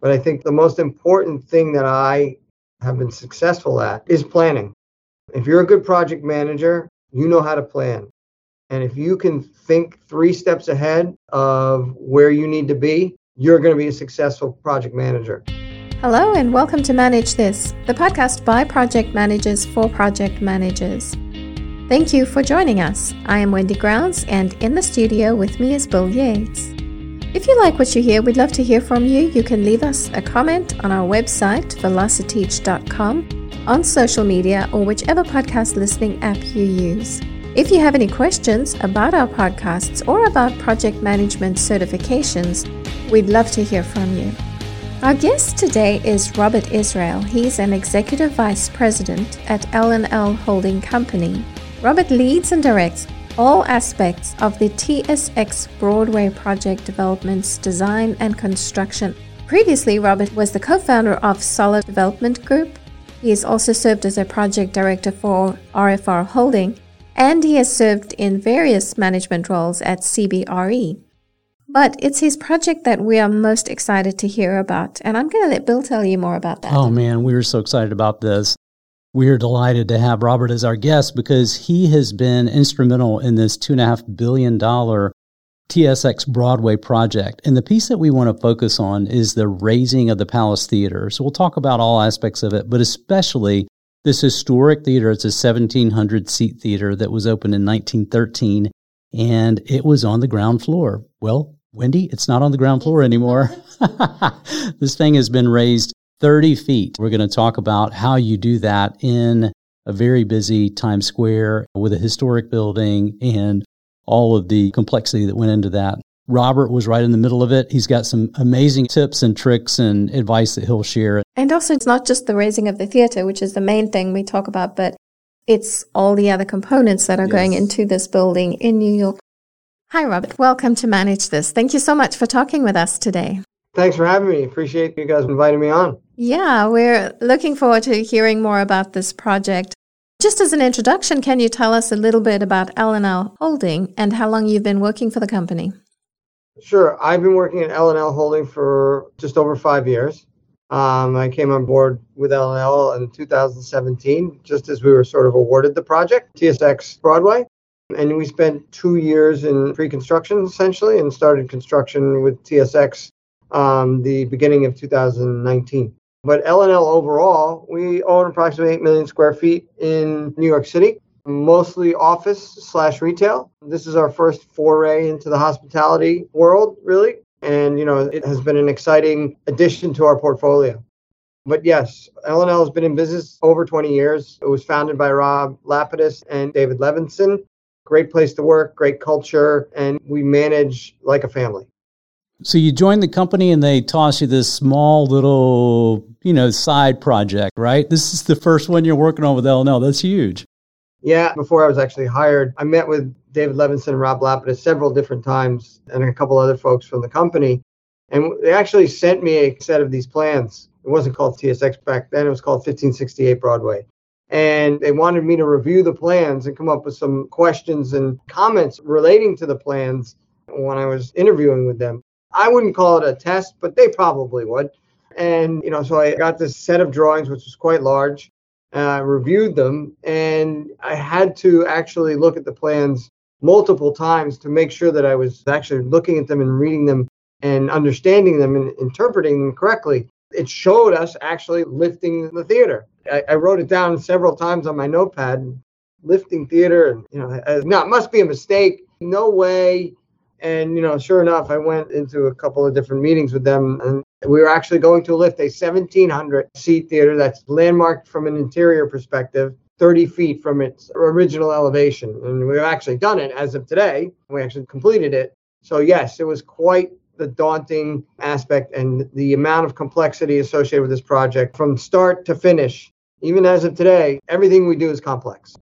But I think the most important thing that I have been successful at is planning. If you're a good project manager, you know how to plan. And if you can think three steps ahead of where you need to be, you're going to be a successful project manager. Hello, and welcome to Manage This, the podcast by project managers for project managers. Thank you for joining us. I am Wendy Grounds, and in the studio with me is Bill Yates. If you like what you hear, we'd love to hear from you. You can leave us a comment on our website, velociteach.com, on social media, or whichever podcast listening app you use. If you have any questions about our podcasts or about project management certifications, we'd love to hear from you. Our guest today is Robert Israel. He's an executive vice president at L&L Holding Company. Robert leads and directs all aspects of the TSX Broadway project development's design and construction. Previously, Robert was the co founder of Solid Development Group. He has also served as a project director for RFR Holding, and he has served in various management roles at CBRE. But it's his project that we are most excited to hear about, and I'm going to let Bill tell you more about that. Oh man, we were so excited about this. We are delighted to have Robert as our guest because he has been instrumental in this $2.5 billion TSX Broadway project. And the piece that we want to focus on is the raising of the Palace Theater. So we'll talk about all aspects of it, but especially this historic theater. It's a 1700 seat theater that was opened in 1913 and it was on the ground floor. Well, Wendy, it's not on the ground floor anymore. this thing has been raised 30 feet. We're going to talk about how you do that in a very busy Times Square with a historic building and all of the complexity that went into that. Robert was right in the middle of it. He's got some amazing tips and tricks and advice that he'll share. And also, it's not just the raising of the theater, which is the main thing we talk about, but it's all the other components that are yes. going into this building in New York. Hi, Robert. Welcome to Manage This. Thank you so much for talking with us today. Thanks for having me. Appreciate you guys inviting me on. Yeah, we're looking forward to hearing more about this project. Just as an introduction, can you tell us a little bit about L&L Holding and how long you've been working for the company? Sure. I've been working at L&L Holding for just over five years. Um, I came on board with L&L in 2017, just as we were sort of awarded the project, TSX Broadway. And we spent two years in pre construction essentially and started construction with TSX um, the beginning of 2019. But L&L overall, we own approximately 8 million square feet in New York City, mostly office slash retail. This is our first foray into the hospitality world, really. And, you know, it has been an exciting addition to our portfolio. But yes, L&L has been in business over 20 years. It was founded by Rob Lapidus and David Levinson. Great place to work, great culture, and we manage like a family. So you join the company and they toss you this small little, you know, side project, right? This is the first one you're working on with L&L. That's huge. Yeah, before I was actually hired, I met with David Levinson and Rob Lapidus several different times and a couple other folks from the company. And they actually sent me a set of these plans. It wasn't called TSX back then, it was called 1568 Broadway. And they wanted me to review the plans and come up with some questions and comments relating to the plans when I was interviewing with them. I wouldn't call it a test, but they probably would. And, you know, so I got this set of drawings, which was quite large. I reviewed them, and I had to actually look at the plans multiple times to make sure that I was actually looking at them and reading them and understanding them and interpreting them correctly. It showed us actually lifting the theater. I, I wrote it down several times on my notepad, lifting theater, and you know, now it must be a mistake. No way and, you know, sure enough, I went into a couple of different meetings with them and we were actually going to lift a 1700 seat theater that's landmarked from an interior perspective 30 feet from its original elevation. And we've actually done it as of today. We actually completed it. So, yes, it was quite the daunting aspect and the amount of complexity associated with this project from start to finish. Even as of today, everything we do is complex.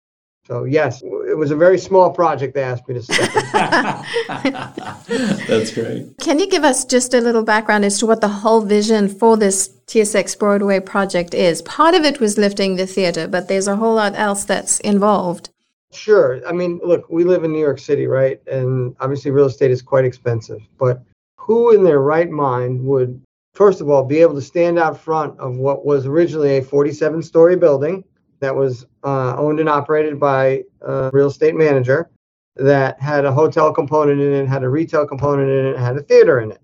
So yes, it was a very small project they asked me to step That's great. Can you give us just a little background as to what the whole vision for this TSX Broadway project is? Part of it was lifting the theater, but there's a whole lot else that's involved. Sure. I mean, look, we live in New York City, right? And obviously real estate is quite expensive, but who in their right mind would first of all, be able to stand out front of what was originally a 47 story building that was uh, owned and operated by a real estate manager that had a hotel component in it, had a retail component in it, had a theater in it.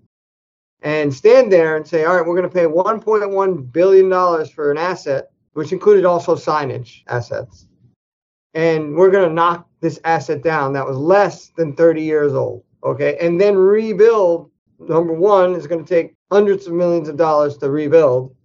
And stand there and say, all right, we're going to pay $1.1 billion for an asset, which included also signage assets. And we're going to knock this asset down that was less than 30 years old. Okay. And then rebuild. Number one is going to take hundreds of millions of dollars to rebuild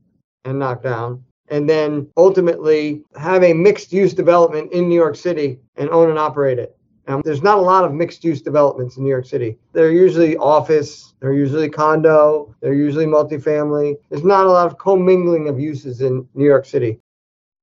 and knock down and then ultimately have a mixed use development in New York City and own and operate it. There's not a lot of mixed use developments in New York City. They're usually office, they're usually condo, they're usually multifamily. There's not a lot of commingling of uses in New York City.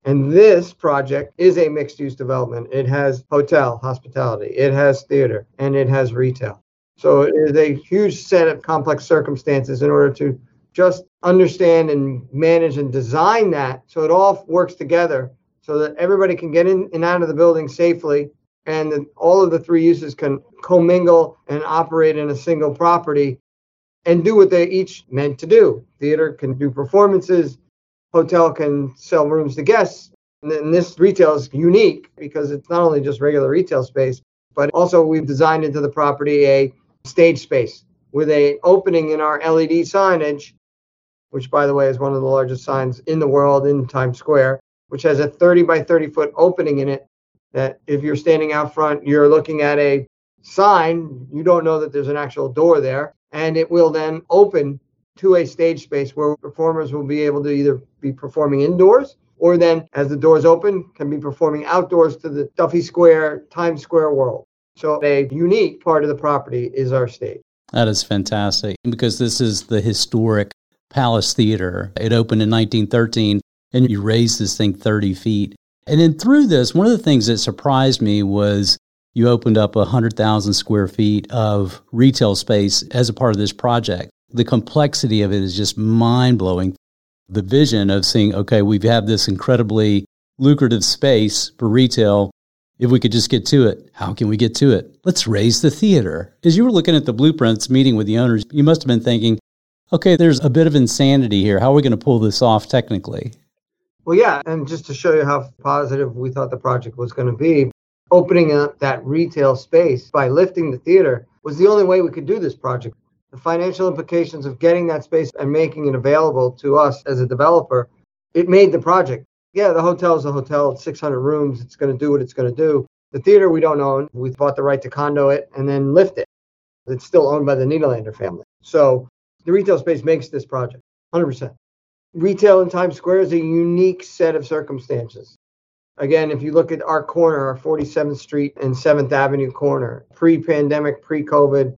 And this project is a mixed use development. It has hotel, hospitality, it has theater, and it has retail. So it is a huge set of complex circumstances in order to just understand and manage and design that so it all works together so that everybody can get in and out of the building safely and that all of the three uses can commingle and operate in a single property and do what they each meant to do. Theater can do performances, hotel can sell rooms to guests. And then this retail is unique because it's not only just regular retail space, but also we've designed into the property a stage space with a opening in our LED signage which by the way is one of the largest signs in the world in Times Square, which has a 30 by 30 foot opening in it. That if you're standing out front, you're looking at a sign, you don't know that there's an actual door there, and it will then open to a stage space where performers will be able to either be performing indoors or then as the doors open can be performing outdoors to the Duffy Square, Times Square world. So a unique part of the property is our stage. That is fantastic because this is the historic Palace Theater. It opened in 1913, and you raised this thing 30 feet. And then through this, one of the things that surprised me was you opened up 100,000 square feet of retail space as a part of this project. The complexity of it is just mind blowing. The vision of seeing, okay, we have had this incredibly lucrative space for retail. If we could just get to it, how can we get to it? Let's raise the theater. As you were looking at the blueprints, meeting with the owners, you must have been thinking, okay, there's a bit of insanity here. How are we going to pull this off technically? Well, yeah. And just to show you how positive we thought the project was going to be, opening up that retail space by lifting the theater was the only way we could do this project. The financial implications of getting that space and making it available to us as a developer, it made the project. Yeah, the hotel is a hotel, it's 600 rooms, it's going to do what it's going to do. The theater we don't own. We bought the right to condo it and then lift it. It's still owned by the Nederlander family. So the retail space makes this project 100%. Retail in Times Square is a unique set of circumstances. Again, if you look at our corner, our 47th Street and 7th Avenue corner, pre pandemic, pre COVID,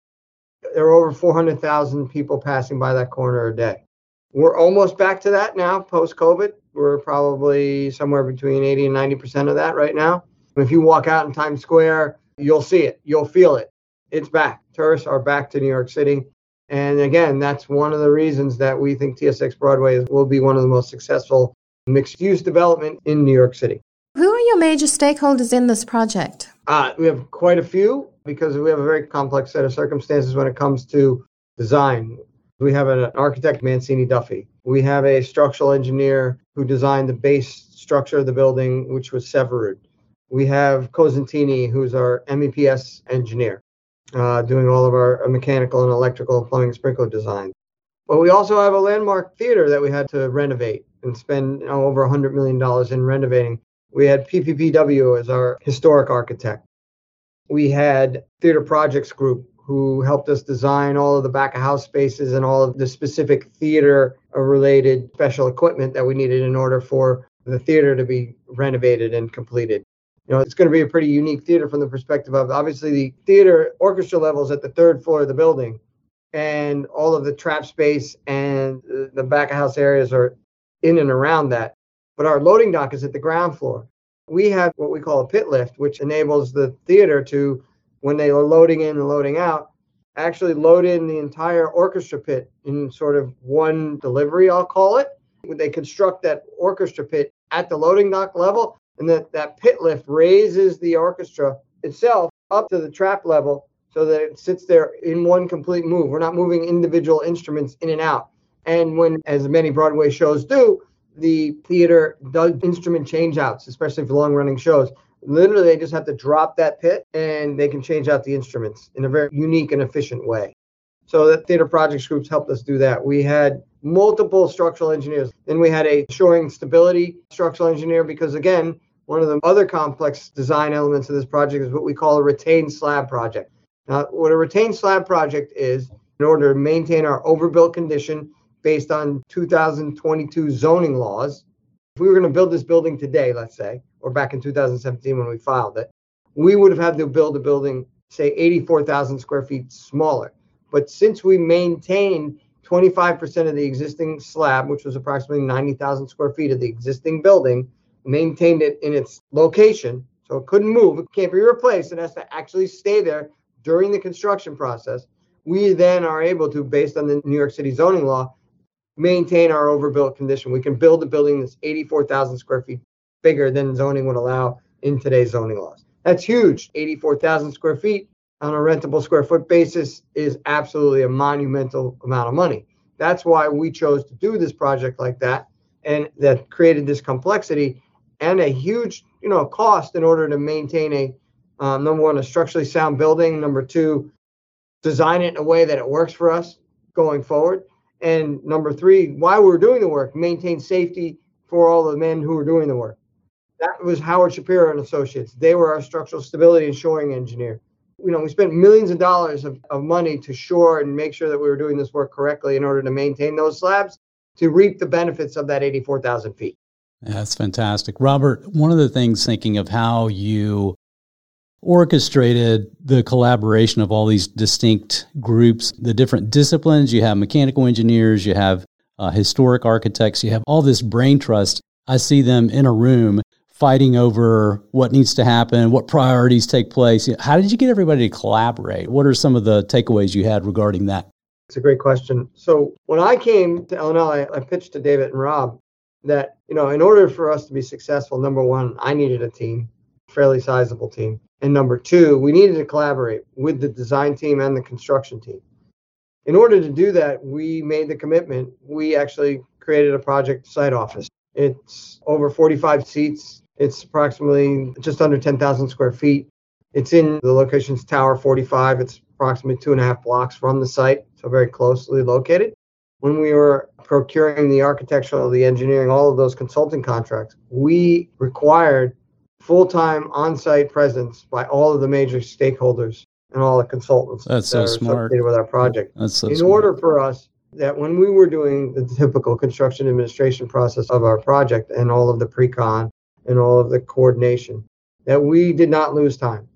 there are over 400,000 people passing by that corner a day. We're almost back to that now, post COVID. We're probably somewhere between 80 and 90% of that right now. If you walk out in Times Square, you'll see it, you'll feel it. It's back. Tourists are back to New York City. And again, that's one of the reasons that we think TSX Broadway will be one of the most successful mixed use development in New York City. Who are your major stakeholders in this project? Uh, we have quite a few because we have a very complex set of circumstances when it comes to design. We have an architect, Mancini Duffy. We have a structural engineer who designed the base structure of the building, which was Severud. We have Cosentini, who's our MEPS engineer uh, doing all of our mechanical and electrical plumbing sprinkler design. But we also have a landmark theater that we had to renovate and spend you know, over $100 million in renovating. We had PBDW as our historic architect. We had Theater Projects Group who helped us design all of the back of house spaces and all of the specific theater related special equipment that we needed in order for the theater to be renovated and completed you know, it's going to be a pretty unique theater from the perspective of obviously the theater orchestra levels at the third floor of the building, and all of the trap space and the back of house areas are in and around that. But our loading dock is at the ground floor. We have what we call a pit lift, which enables the theater to, when they are loading in and loading out, actually load in the entire orchestra pit in sort of one delivery, I'll call it. When they construct that orchestra pit at the loading dock level, and that, that pit lift raises the orchestra itself up to the trap level so that it sits there in one complete move. We're not moving individual instruments in and out. And when, as many Broadway shows do, the theater does instrument changeouts, especially for long running shows. Literally, they just have to drop that pit and they can change out the instruments in a very unique and efficient way. So the theater projects groups helped us do that. We had multiple structural engineers. Then we had a shoring stability structural engineer because again, one of the other complex design elements of this project is what we call a retained slab project. Now, what a retained slab project is, in order to maintain our overbuilt condition based on 2022 zoning laws, if we were going to build this building today, let's say, or back in 2017 when we filed it, we would have had to build a building, say, 84,000 square feet smaller. But since we maintained 25% of the existing slab, which was approximately 90,000 square feet of the existing building, maintained it in its location, so it couldn't move, it can't be replaced, it has to actually stay there during the construction process. We then are able to, based on the New York City zoning law, maintain our overbuilt condition. We can build a building that's 84,000 square feet bigger than zoning would allow in today's zoning laws. That's huge. 84,000 square feet on a rentable square foot basis is absolutely a monumental amount of money. That's why we chose to do this project like that and that created this complexity and a huge you know cost in order to maintain a um, number one a structurally sound building number two design it in a way that it works for us going forward and number three while we are doing the work maintain safety for all the men who are doing the work. That was howard shapiro and associates. They were our structural stability and shoring engineer. You know we spent millions of dollars of, of money to shore and make sure that we were doing this work correctly in order to maintain those slabs to reap the benefits of that 84,000 feet. That's fantastic. Robert, one of the things thinking of how you orchestrated the collaboration of all these distinct groups, the different disciplines, you have mechanical engineers, you have uh, historic architects, you have all this brain trust. I see them in a room fighting over what needs to happen, what priorities take place. How did you get everybody to collaborate? What are some of the takeaways you had regarding that? It's a great question. So when I came to I, I pitched to David and Rob that, you know, in order for us to be successful, number one, I needed a team, fairly sizable team. And number two, we needed to collaborate with the design team and the construction team. In order to do that, we made the commitment. We actually created a project site office. It's over 45 seats. It's approximately just under 10,000 square feet. It's in the location's Tower 45. It's approximately two and a half blocks from the site, so very closely located. When we were procuring the architectural, the engineering, all of those consulting contracts, we required full time on site presence by all of the major stakeholders and all the consultants That's that so smart. with our project. That's so in smart. order for us that when we were doing the typical construction administration process of our project and all of the pre-con and all of the coordination, that we did not lose time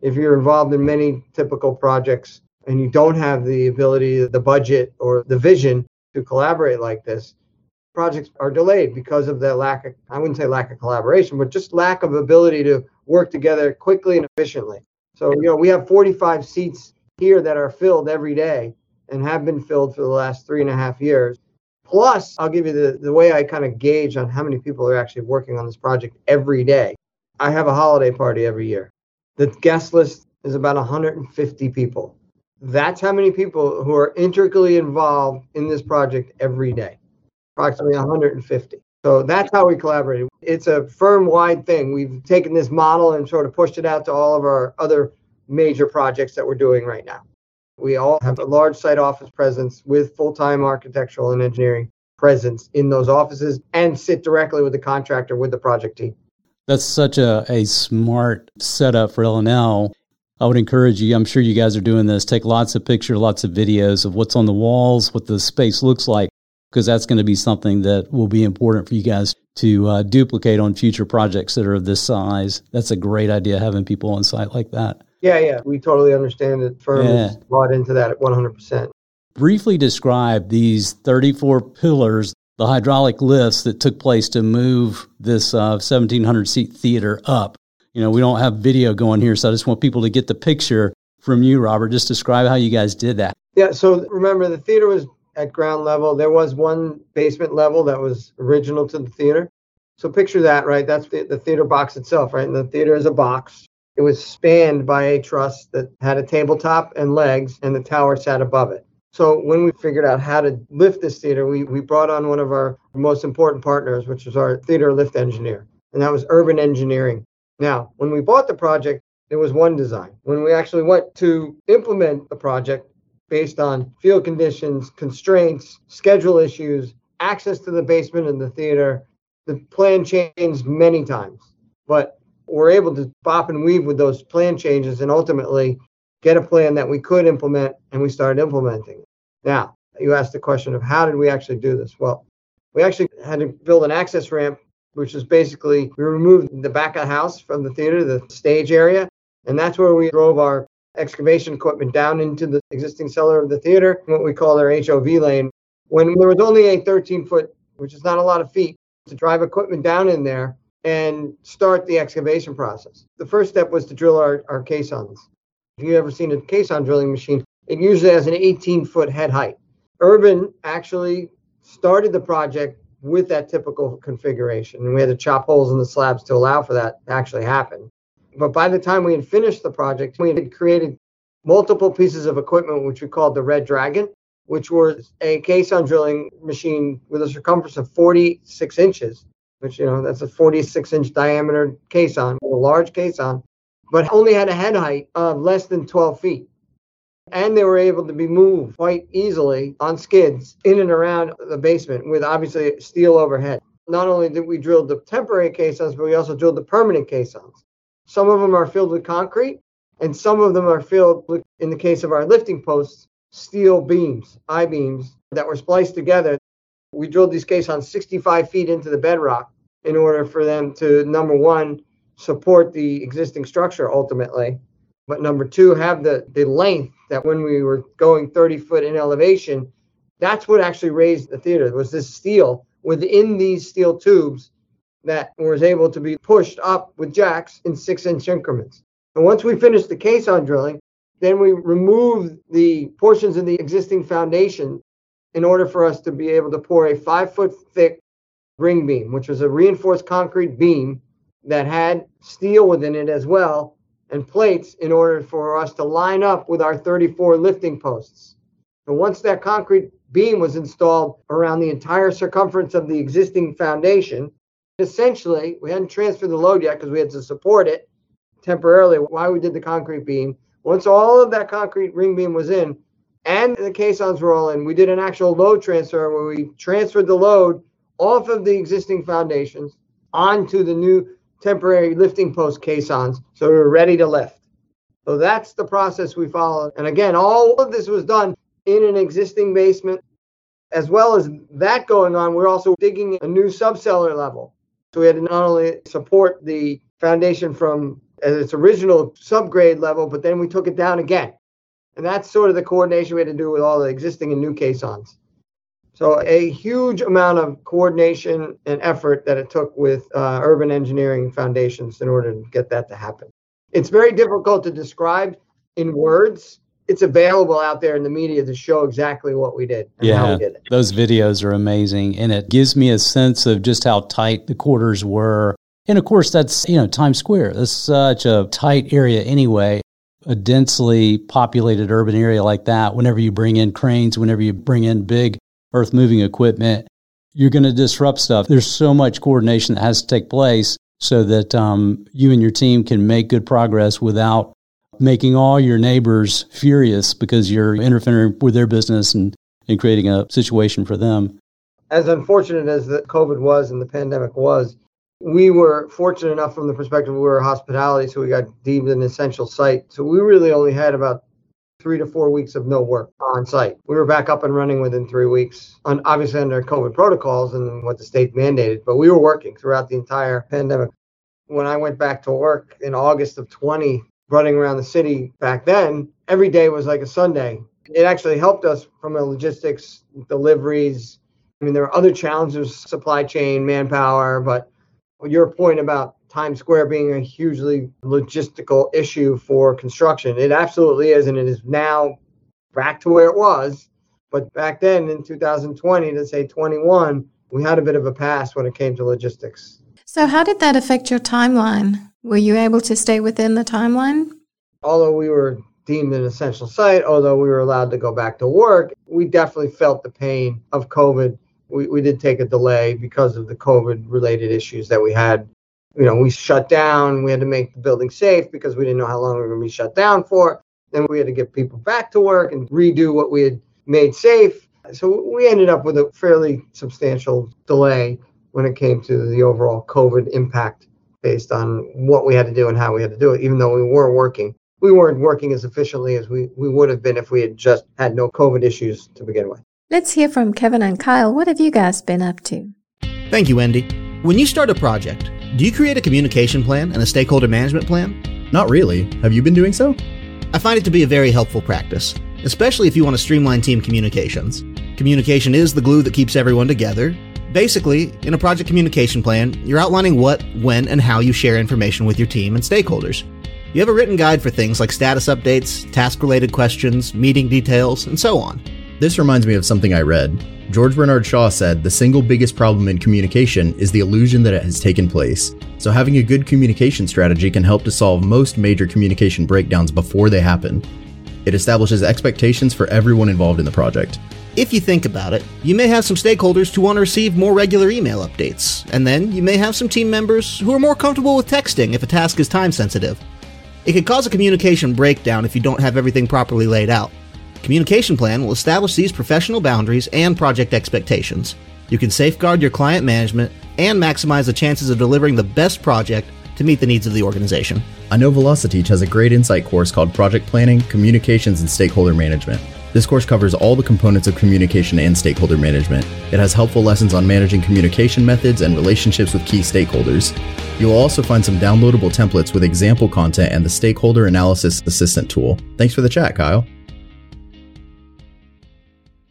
if you're involved in many typical projects and you don't have the ability, the budget, or the vision to collaborate like this, projects are delayed because of the lack of, I wouldn't say lack of collaboration, but just lack of ability to work together quickly and efficiently. So, you know, we have 45 seats here that are filled every day and have been filled for the last three and a half years. Plus, I'll give you the, the way I kind of gauge on how many people are actually working on this project every day. I have a holiday party every year. The guest list is about 150 people. That's how many people who are intricately involved in this project every day, approximately 150. So that's how we collaborated. It's a firm wide thing. We've taken this model and sort of pushed it out to all of our other major projects that we're doing right now. We all have a large site office presence with full time architectural and engineering presence in those offices and sit directly with the contractor with the project team. That's such a, a smart setup for L&L. I would encourage you, I'm sure you guys are doing this, take lots of pictures, lots of videos of what's on the walls, what the space looks like, because that's going to be something that will be important for you guys to uh, duplicate on future projects that are of this size. That's a great idea, having people on site like that. Yeah, yeah. We totally understand that firm yeah. is bought into that at 100%. Briefly describe these 34 pillars the hydraulic lifts that took place to move this uh, 1700 seat theater up. You know, we don't have video going here, so I just want people to get the picture from you, Robert. Just describe how you guys did that. Yeah, so remember the theater was at ground level. There was one basement level that was original to the theater. So picture that, right? That's the, the theater box itself, right? And the theater is a box. It was spanned by a truss that had a tabletop and legs, and the tower sat above it. So when we figured out how to lift this theater, we, we brought on one of our most important partners, which was our theater lift engineer, and that was Urban Engineering. Now, when we bought the project, there was one design. When we actually went to implement the project based on field conditions, constraints, schedule issues, access to the basement and the theater, the plan changed many times. But we're able to bop and weave with those plan changes and ultimately get a plan that we could implement, and we started implementing. Now, you asked the question of how did we actually do this? Well, we actually had to build an access ramp, which is basically we removed the back of the house from the theater, the stage area, and that's where we drove our excavation equipment down into the existing cellar of the theater, what we call our HOV lane. When there was only a 13 foot, which is not a lot of feet, to drive equipment down in there and start the excavation process. The first step was to drill our, our caissons. If you've ever seen a caisson drilling machine, it usually has an 18 foot head height. Urban actually started the project with that typical configuration, and we had to chop holes in the slabs to allow for that to actually happen. But by the time we had finished the project, we had created multiple pieces of equipment, which we called the Red Dragon, which was a caisson drilling machine with a circumference of 46 inches, which, you know, that's a 46 inch diameter caisson, a large caisson but only had a head height of less than 12 feet. And they were able to be moved quite easily on skids in and around the basement with obviously steel overhead. Not only did we drill the temporary caissons, but we also drilled the permanent caissons. Some of them are filled with concrete, and some of them are filled with, in the case of our lifting posts, steel beams, I beams that were spliced together. We drilled these caissons 65 feet into the bedrock in order for them to, number one, support the existing structure ultimately. But number two, have the, the length that when we were going 30 foot in elevation, that's what actually raised the theater. Was this steel within these steel tubes that was able to be pushed up with jacks in six inch increments. And once we finished the caisson drilling, then we removed the portions of the existing foundation in order for us to be able to pour a five foot thick ring beam, which was a reinforced concrete beam that had steel within it as well and plates in order for us to line up with our 34 lifting posts. And once that concrete beam was installed around the entire circumference of the existing foundation, essentially, we hadn't transferred the load yet because we had to support it temporarily while we did the concrete beam. Once all of that concrete ring beam was in and the caissons were all in, we did an actual load transfer where we transferred the load off of the existing foundations onto the new temporary lifting post caissons so we were ready to lift. So that's the process we followed. And again, all of this was done in an existing basement. As well as that going on, we're also digging a new subcellar level. So we had to not only support the foundation from its original subgrade level, but then we took it down again. And that's sort of the coordination we had to do with all the existing and new caissons. So a huge amount of coordination and effort that it took with uh, urban engineering foundations in order to get that to happen. It's very difficult to describe in words. It's available out there in the media to show exactly what we did and yeah, how we did it. Those videos are amazing and it gives me a sense of just how tight the quarters were. And of course that's, you know, Times Square. That's such a tight area anyway a densely populated urban area like that, whenever you bring in cranes, whenever you bring in big earth moving equipment, you're going to disrupt stuff. There's so much coordination that has to take place so that um, you and your team can make good progress without making all your neighbors furious because you're interfering with their business and, and creating a situation for them. As unfortunate as the COVID was and the pandemic was, we were fortunate enough from the perspective we were hospitality, so we got deemed an essential site. So we really only had about three to four weeks of no work on site. We were back up and running within three weeks, on, obviously under COVID protocols and what the state mandated, but we were working throughout the entire pandemic. When I went back to work in August of 20, running around the city back then, every day was like a Sunday. It actually helped us from a logistics, deliveries. I mean, there are other challenges, supply chain, manpower, but your point about Times Square being a hugely logistical issue for construction. It absolutely is, and it is now back to where it was. But back then in 2020 to say 21, we had a bit of a pass when it came to logistics. So, how did that affect your timeline? Were you able to stay within the timeline? Although we were deemed an essential site, although we were allowed to go back to work. We definitely felt the pain of COVID. We, we did take a delay because of the COVID related issues that we had. You know, we shut down, we had to make the building safe because we didn't know how long we were going to be shut down for. Then we had to get people back to work and redo what we had made safe. So we ended up with a fairly substantial delay when it came to the overall COVID impact based on what we had to do and how we had to do it, even though we were working. We weren't working as efficiently as we, we would have been if we had just had no COVID issues to begin with. Let's hear from Kevin and Kyle. What have you guys been up to? Thank you, Wendy. When you start a project, do you create a communication plan and a stakeholder management plan? Not really. Have you been doing so? I find it to be a very helpful practice, especially if you want to streamline team communications. Communication is the glue that keeps everyone together. Basically, in a project communication plan, you're outlining what, when, and how you share information with your team and stakeholders. You have a written guide for things like status updates, task related questions, meeting details, and so on. This reminds me of something I read. George Bernard Shaw said the single biggest problem in communication is the illusion that it has taken place. So, having a good communication strategy can help to solve most major communication breakdowns before they happen. It establishes expectations for everyone involved in the project. If you think about it, you may have some stakeholders who want to receive more regular email updates, and then you may have some team members who are more comfortable with texting if a task is time sensitive. It could cause a communication breakdown if you don't have everything properly laid out. Communication plan will establish these professional boundaries and project expectations. You can safeguard your client management and maximize the chances of delivering the best project to meet the needs of the organization. I know Velociteach has a great insight course called Project Planning, Communications, and Stakeholder Management. This course covers all the components of communication and stakeholder management. It has helpful lessons on managing communication methods and relationships with key stakeholders. You will also find some downloadable templates with example content and the Stakeholder Analysis Assistant tool. Thanks for the chat, Kyle.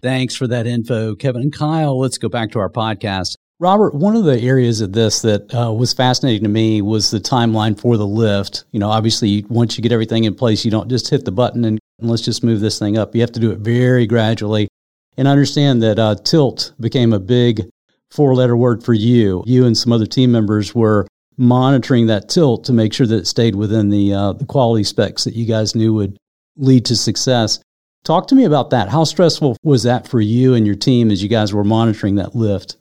Thanks for that info, Kevin and Kyle. Let's go back to our podcast. Robert, one of the areas of this that uh, was fascinating to me was the timeline for the lift. You know, obviously, once you get everything in place, you don't just hit the button and, and let's just move this thing up. You have to do it very gradually. And I understand that uh, tilt became a big four letter word for you. You and some other team members were monitoring that tilt to make sure that it stayed within the, uh, the quality specs that you guys knew would lead to success. Talk to me about that. How stressful was that for you and your team as you guys were monitoring that lift?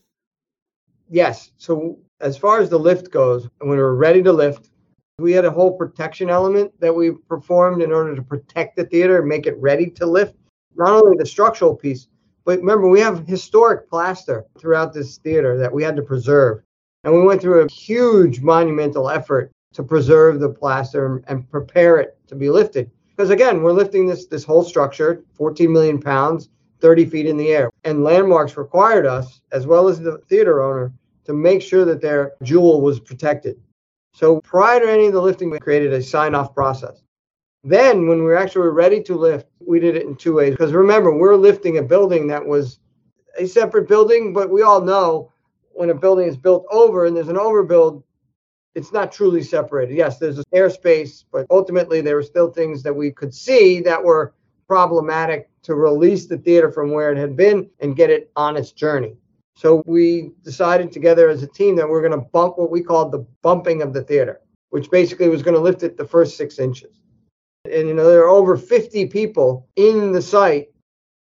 Yes. So, as far as the lift goes, when we were ready to lift, we had a whole protection element that we performed in order to protect the theater and make it ready to lift. Not only the structural piece, but remember, we have historic plaster throughout this theater that we had to preserve. And we went through a huge monumental effort to preserve the plaster and prepare it to be lifted. Because again, we're lifting this this whole structure, 14 million pounds, 30 feet in the air. And landmarks required us, as well as the theater owner, to make sure that their jewel was protected. So prior to any of the lifting, we created a sign-off process. Then, when we were actually ready to lift, we did it in two ways. Because remember, we're lifting a building that was a separate building, but we all know when a building is built over and there's an overbuild, it's not truly separated. Yes, there's airspace, but ultimately there were still things that we could see that were problematic to release the theater from where it had been and get it on its journey. So we decided together as a team that we're going to bump what we called the bumping of the theater, which basically was going to lift it the first six inches. And you know, there are over 50 people in the site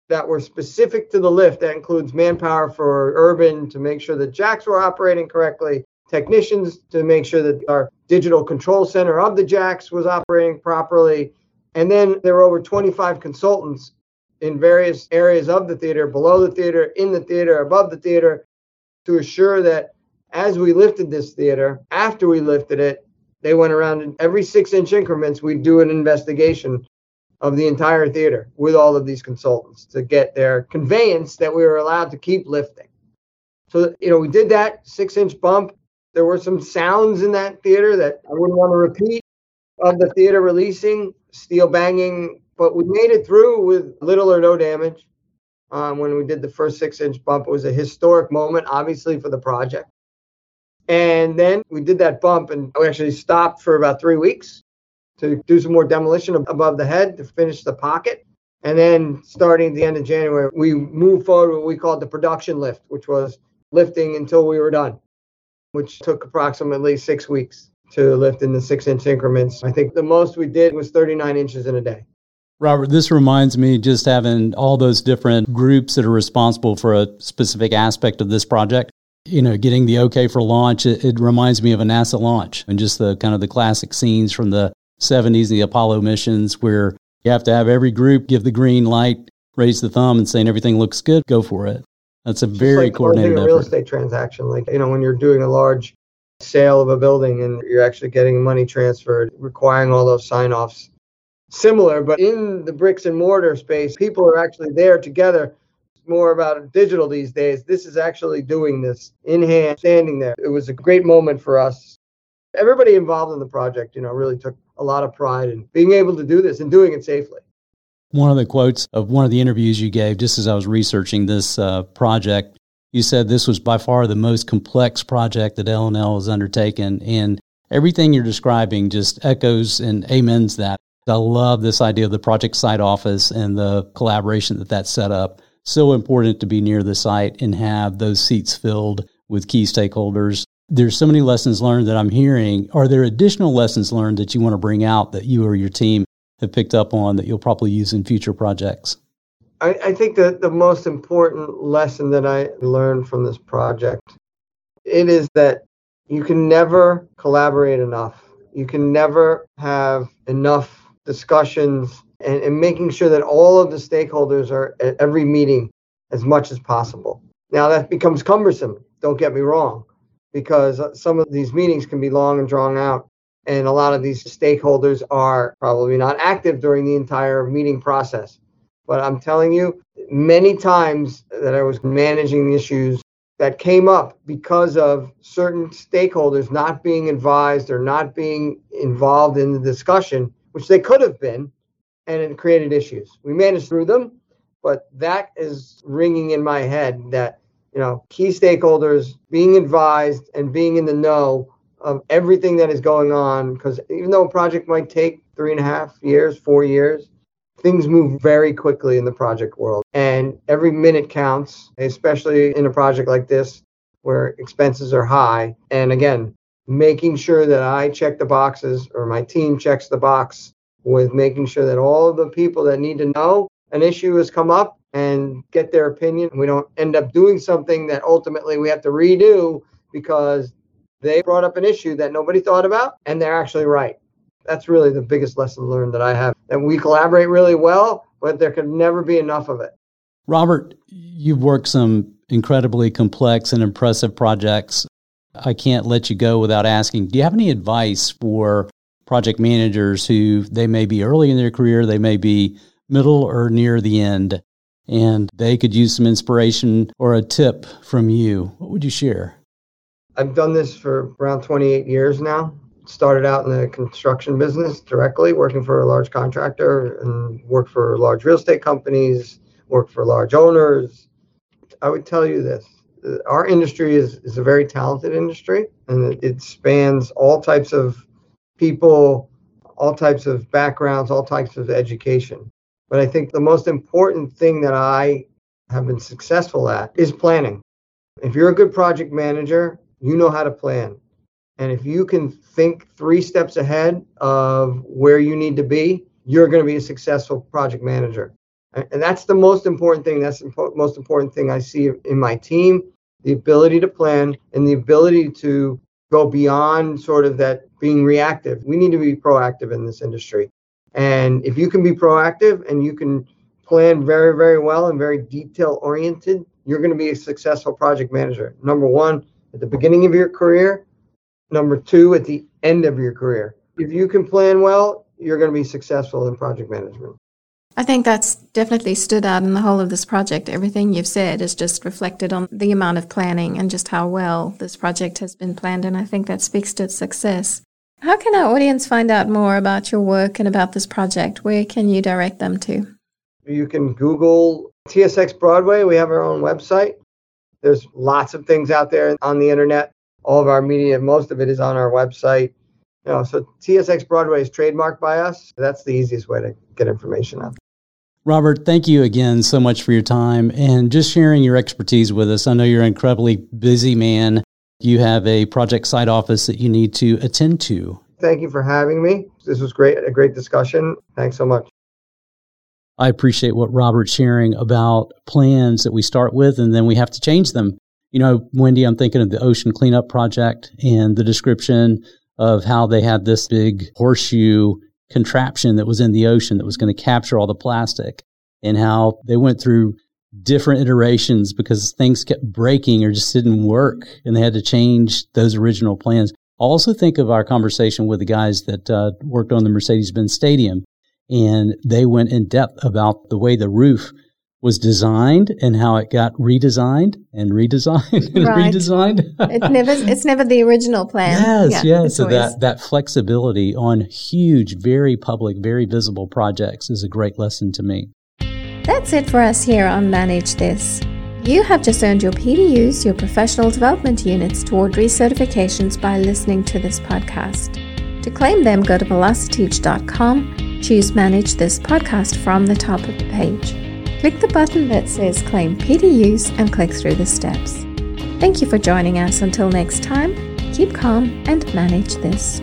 that were specific to the lift. That includes manpower for urban to make sure the jacks were operating correctly, technicians to make sure that our digital control center of the jacks was operating properly. And then there were over 25 consultants in various areas of the theater, below the theater, in the theater, above the theater, to assure that as we lifted this theater, after we lifted it, they went around in every six inch increments, we'd do an investigation of the entire theater with all of these consultants to get their conveyance that we were allowed to keep lifting. So, you know, we did that six inch bump there were some sounds in that theater that I wouldn't want to repeat of the theater releasing, steel banging, but we made it through with little or no damage. Um, when we did the first six inch bump, it was a historic moment, obviously, for the project. And then we did that bump and we actually stopped for about three weeks to do some more demolition above the head to finish the pocket. And then starting at the end of January, we moved forward what we called the production lift, which was lifting until we were done which took approximately six weeks to lift in the six inch increments. I think the most we did was 39 inches in a day. Robert, this reminds me just having all those different groups that are responsible for a specific aspect of this project. You know, getting the okay for launch, it, it reminds me of a NASA launch and just the kind of the classic scenes from the 70s, the Apollo missions, where you have to have every group give the green light, raise the thumb, and saying everything looks good, go for it. That's a very like coordinated a real estate transaction. Like, you know, when you're doing a large sale of a building and you're actually getting money transferred, requiring all those sign offs. Similar, but in the bricks and mortar space, people are actually there together. It's more about digital these days. This is actually doing this in hand, standing there. It was a great moment for us. Everybody involved in the project, you know, really took a lot of pride in being able to do this and doing it safely. One of the quotes of one of the interviews you gave, just as I was researching this uh, project, you said this was by far the most complex project that L&L has undertaken. And everything you're describing just echoes and amens that. I love this idea of the project site office and the collaboration that that set up. So important to be near the site and have those seats filled with key stakeholders. There's so many lessons learned that I'm hearing. Are there additional lessons learned that you want to bring out that you or your team have picked up on that you'll probably use in future projects? I, I think that the most important lesson that I learned from this project it is that you can never collaborate enough. You can never have enough discussions and, and making sure that all of the stakeholders are at every meeting as much as possible. Now that becomes cumbersome, don't get me wrong, because some of these meetings can be long and drawn out. And a lot of these stakeholders are probably not active during the entire meeting process. But I'm telling you, many times that I was managing issues that came up because of certain stakeholders not being advised or not being involved in the discussion, which they could have been, and it created issues. We managed through them, but that is ringing in my head that you know key stakeholders being advised and being in the know of everything that is going on because even though a project might take three and a half years four years things move very quickly in the project world. And every minute counts especially in a project like this where expenses are high. And again making sure that i check the boxes or my team checks the box with making sure that all of the people that need to know an issue has come up and get their opinion. We don't end up doing something that ultimately we have to redo because they brought up an issue that nobody thought about and they're actually right that's really the biggest lesson learned that I have. That we collaborate really well, but there can never be enough of it. Robert, you've worked some incredibly complex and impressive projects. I can't let you go without asking do you have any advice for project managers who they may be early in their career, they may be middle or near the end, and they could use some inspiration or a tip from you? What would you share? I've done this for around 28 years now started out in the construction business directly, working for a large contractor and worked for large real estate companies, worked for large owners. I would tell you this our industry is, is a very talented industry and it, it spans all types of people, all types of backgrounds, all types of education. But I think the most important thing that I have been successful at is planning. If you're a good project manager, you know how to plan. And if you can think three steps ahead of where you need to be, you're going to be a successful project manager. And that's the most important thing. That's the most important thing I see in my team the ability to plan and the ability to go beyond sort of that being reactive. We need to be proactive in this industry. And if you can be proactive and you can plan very, very well and very detail oriented, you're going to be a successful project manager. Number one, at the beginning of your career, Number two, at the end of your career. If you can plan well, you're going to be successful in project management. I think that's definitely stood out in the whole of this project. Everything you've said is just reflected on the amount of planning and just how well this project has been planned. And I think that speaks to its success. How can our audience find out more about your work and about this project? Where can you direct them to? You can Google TSX Broadway. We have our own website. There's lots of things out there on the internet all of our media, most of it is on our website. You know, so TSX Broadway is trademarked by us. That's the easiest way to get information out. Robert, thank you again so much for your time and just sharing your expertise with us. I know you're an incredibly busy man. You have a project site office that you need to attend to. Thank you for having me. This was great, a great discussion. Thanks so much. I appreciate what Robert's sharing about plans that we start with and then we have to change them. You know, Wendy, I'm thinking of the ocean cleanup project and the description of how they had this big horseshoe contraption that was in the ocean that was going to capture all the plastic and how they went through different iterations because things kept breaking or just didn't work and they had to change those original plans. Also think of our conversation with the guys that uh, worked on the Mercedes-Benz Stadium and they went in depth about the way the roof was designed and how it got redesigned and redesigned and right. redesigned. it never, it's never the original plan. Yes, yeah, yes. So always... that, that flexibility on huge, very public, very visible projects is a great lesson to me. That's it for us here on Manage This. You have just earned your PDUs, your professional development units toward recertifications by listening to this podcast. To claim them, go to velociteach.com, choose Manage This podcast from the top of the page. Click the button that says Claim PDUs and click through the steps. Thank you for joining us. Until next time, keep calm and manage this.